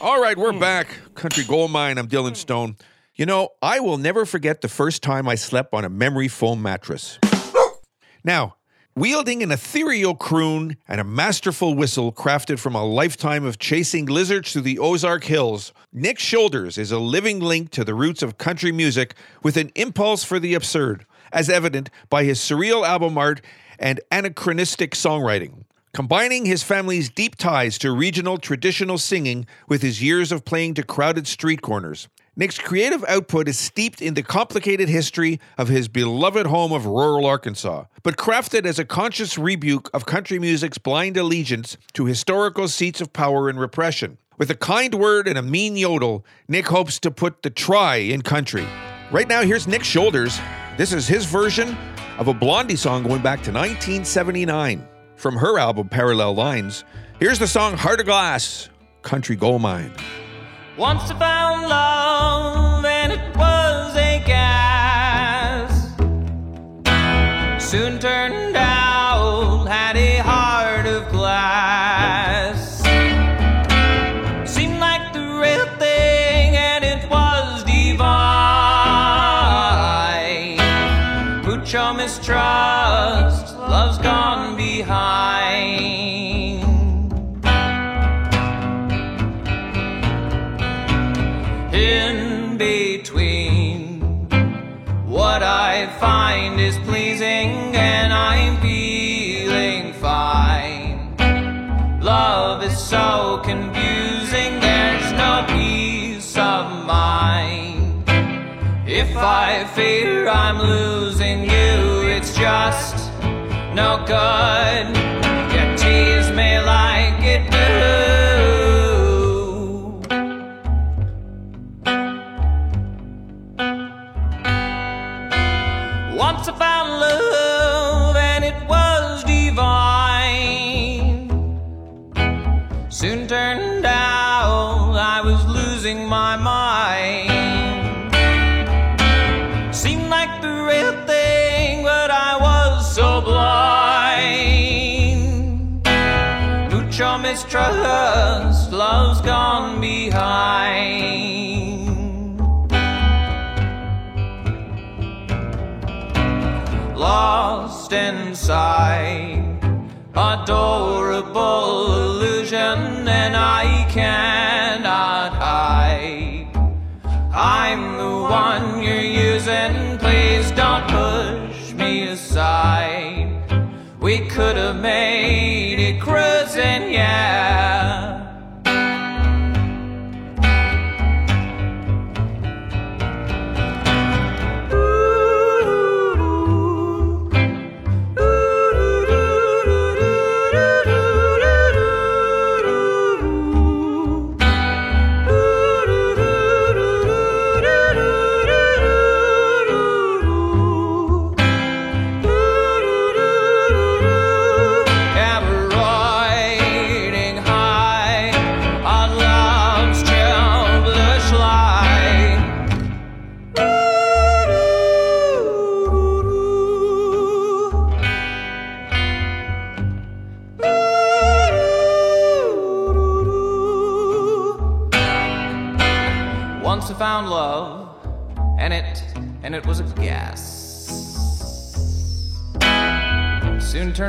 All right, we're hmm. back. Country Gold Mine. I'm Dylan hmm. Stone. You know, I will never forget the first time I slept on a memory foam mattress. Now, wielding an ethereal croon and a masterful whistle crafted from a lifetime of chasing lizards through the Ozark Hills, Nick Shoulders is a living link to the roots of country music with an impulse for the absurd, as evident by his surreal album art and anachronistic songwriting. Combining his family's deep ties to regional traditional singing with his years of playing to crowded street corners, Nick's creative output is steeped in the complicated history of his beloved home of rural Arkansas, but crafted as a conscious rebuke of country music's blind allegiance to historical seats of power and repression. With a kind word and a mean yodel, Nick hopes to put the try in country. Right now, here's Nick Shoulders. This is his version of a Blondie song going back to 1979 from her album Parallel Lines. Here's the song Heart of Glass, Country Gold Mine. Once I found love, and it was a gas. Soon turned out, so confusing, there's no peace of mind. If I fear I'm losing you, it's just no good. Soon turned out I was losing my mind. Seemed like the real thing, but I was so blind. Mucho mistrust, love's gone behind. lost inside adorable illusion and I cannot hide. I'm the one you're using please don't push me aside. We could have made it cruising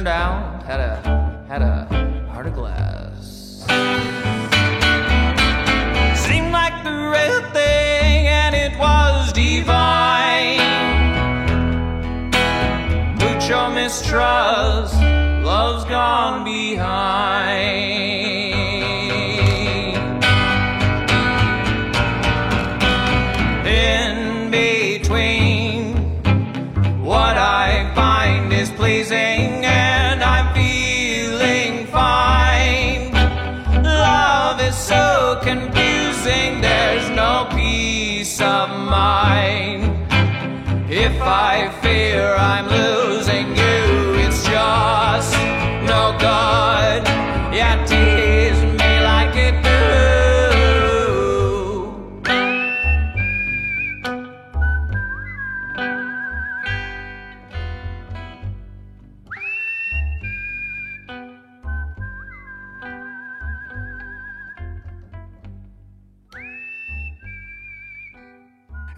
Soon had a had a heart of glass. Seemed like the real thing, and it was divine. Mucho mistrust, love's gone behind. Is so confusing, there's no peace of mind. If I fear I'm losing you,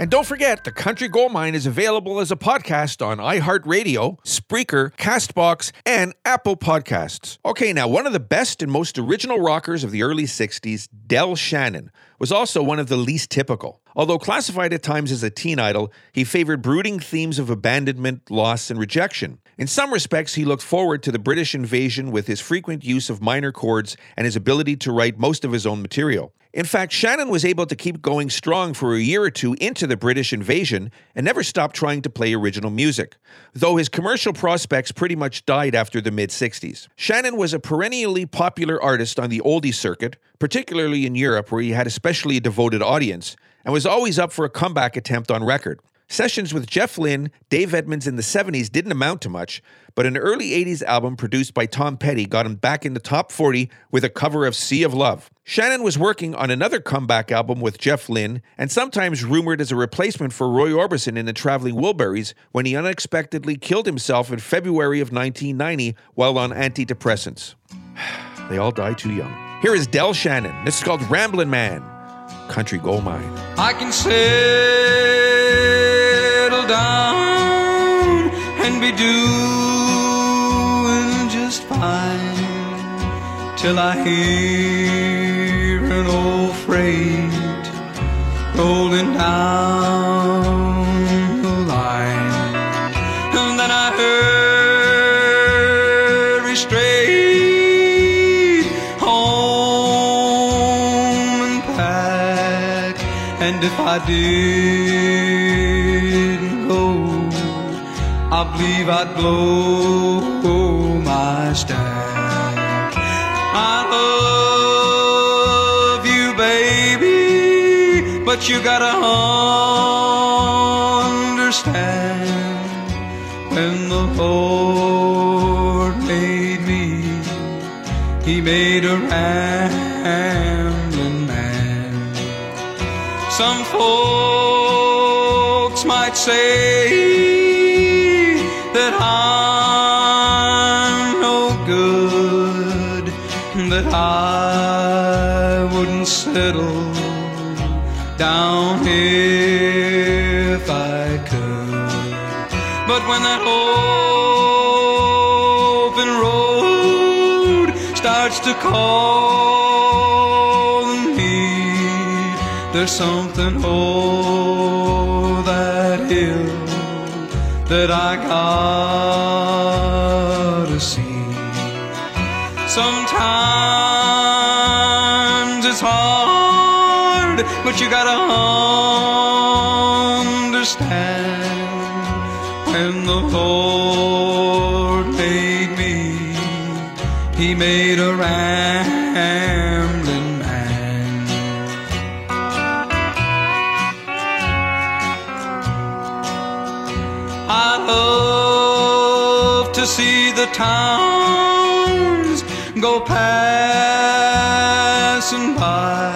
And don't forget, The Country Gold Mine is available as a podcast on iHeartRadio, Spreaker, Castbox, and Apple Podcasts. Okay, now, one of the best and most original rockers of the early 60s, Del Shannon, was also one of the least typical. Although classified at times as a teen idol, he favored brooding themes of abandonment, loss, and rejection. In some respects, he looked forward to the British invasion with his frequent use of minor chords and his ability to write most of his own material. In fact, Shannon was able to keep going strong for a year or two into the British invasion and never stopped trying to play original music, though his commercial prospects pretty much died after the mid 60s. Shannon was a perennially popular artist on the oldie circuit, particularly in Europe, where he had especially a devoted audience, and was always up for a comeback attempt on record. Sessions with Jeff Lynne, Dave Edmunds in the 70s didn't amount to much, but an early 80s album produced by Tom Petty got him back in the top 40 with a cover of Sea of Love. Shannon was working on another comeback album with Jeff Lynne, and sometimes rumored as a replacement for Roy Orbison in the Traveling Wilburys when he unexpectedly killed himself in February of 1990 while on antidepressants. they all die too young. Here is Del Shannon. This is called Ramblin' Man, Country Gold Mine. I can settle down and be doing just fine till I hear an old freight rolling down And if I didn't go, I believe I'd blow my stack. I love you, baby, but you gotta understand when the Lord made me, He made a man. Some folks might say that I'm no good, that I wouldn't settle down if I could. But when that open road starts to call there's something oh that hill that I gotta see. Sometimes it's hard, but you gotta understand when the Lord made me, He made a rambling the towns go passing by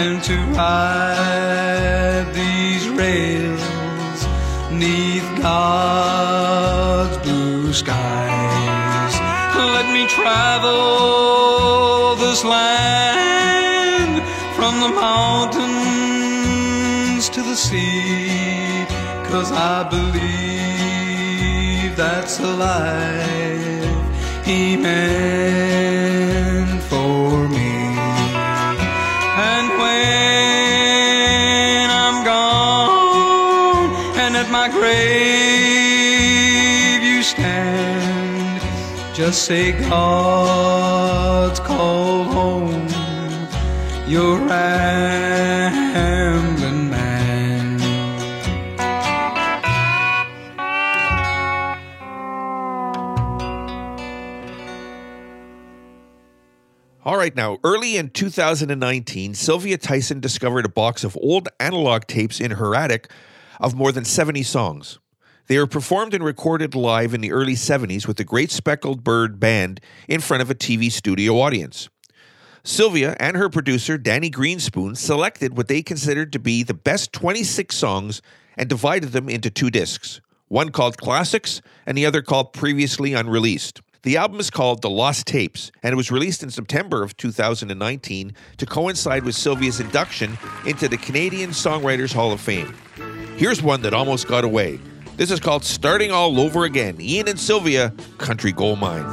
and to ride these rails neath God's blue skies. Let me travel this land from the mountains to the sea, cause I believe that's a life He meant for me. And when I'm gone and at my grave you stand, just say God's called home, you're rambling right, now, early in 2019, Sylvia Tyson discovered a box of old analog tapes in her attic of more than 70 songs. They were performed and recorded live in the early 70s with the Great Speckled Bird Band in front of a TV studio audience. Sylvia and her producer, Danny Greenspoon, selected what they considered to be the best 26 songs and divided them into two discs, one called Classics and the other called Previously Unreleased. The album is called The Lost Tapes, and it was released in September of 2019 to coincide with Sylvia's induction into the Canadian Songwriters Hall of Fame. Here's one that almost got away. This is called Starting All Over Again. Ian and Sylvia, Country Gold Mine.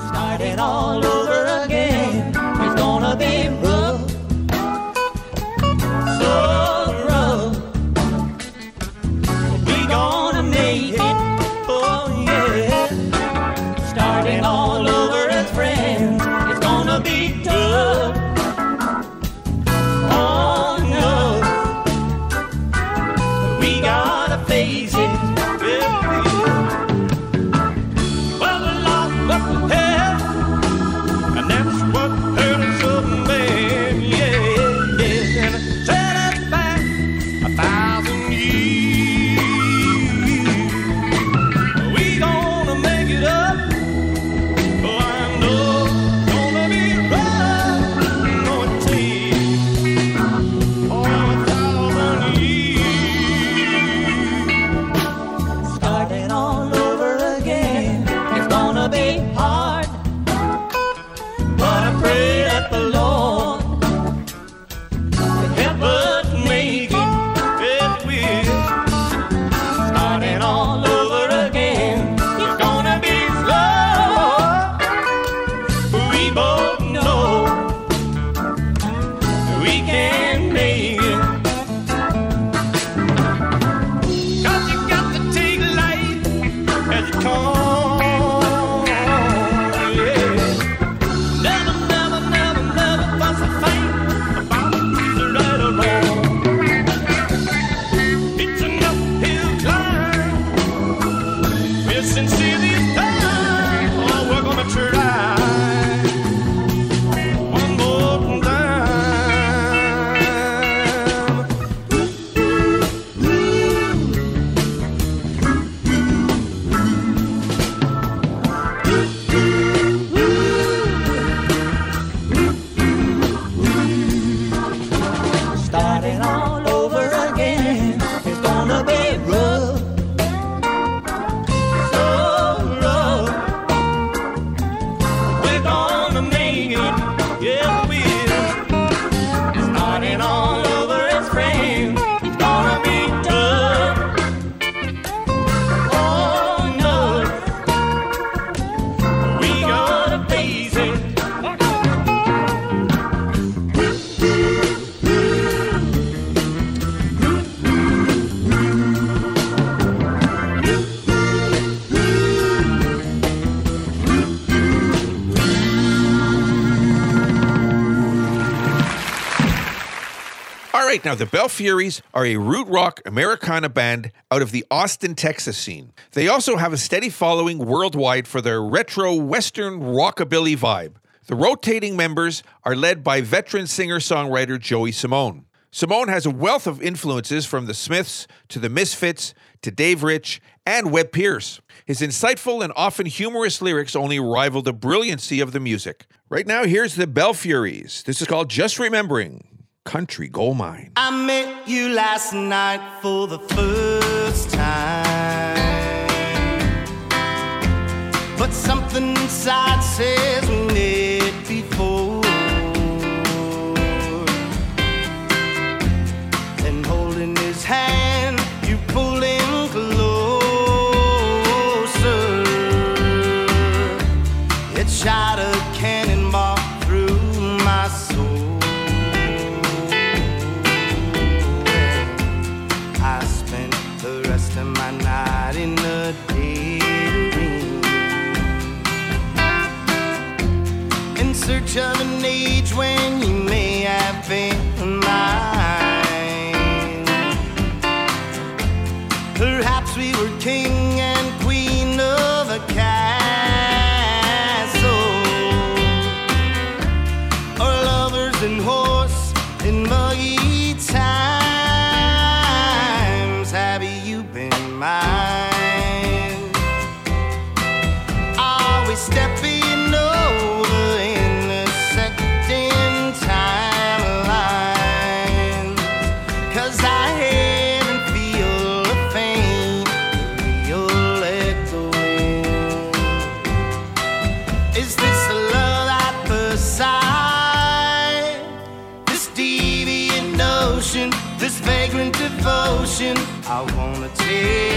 Right, now the Bellfuries are a root rock Americana band out of the Austin, Texas scene. They also have a steady following worldwide for their retro Western rockabilly vibe. The rotating members are led by veteran singer songwriter Joey Simeone. Simeone has a wealth of influences from the Smiths to the Misfits to Dave Rich and Webb Pierce. His insightful and often humorous lyrics only rival the brilliancy of the music. Right now, here's the Bellfuries. This is called Just Remembering Country Gold Mine. I met you last night for the first time. But something inside says of an age when wanna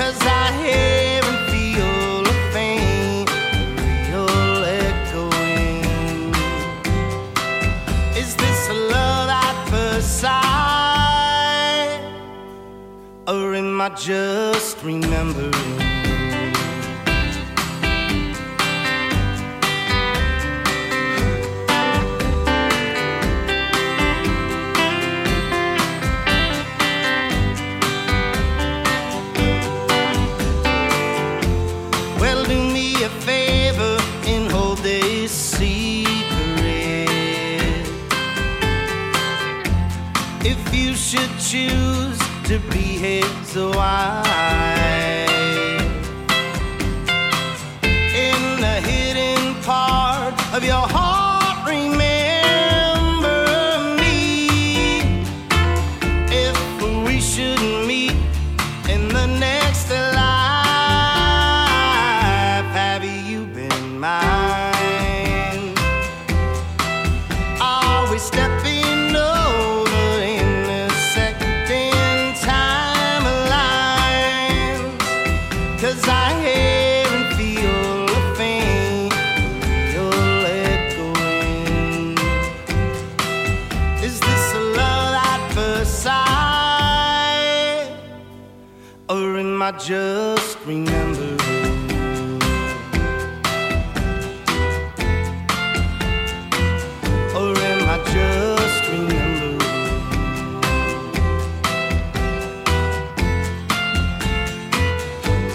Cause I hear and feel a faint, real echoing. Is this a love at first sight? Or am I just remembering? His wife, just remembering? Or am I just remembering?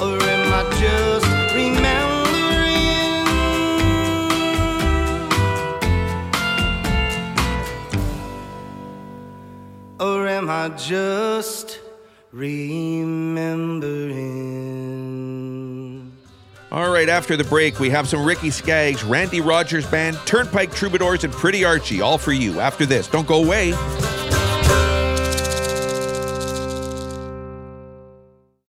Or am I just remembering? Or am I just remembering? Right, after the break, we have some Ricky Skaggs, Randy Rogers Band, Turnpike Troubadours, and Pretty Archie, all for you. After this, don't go away.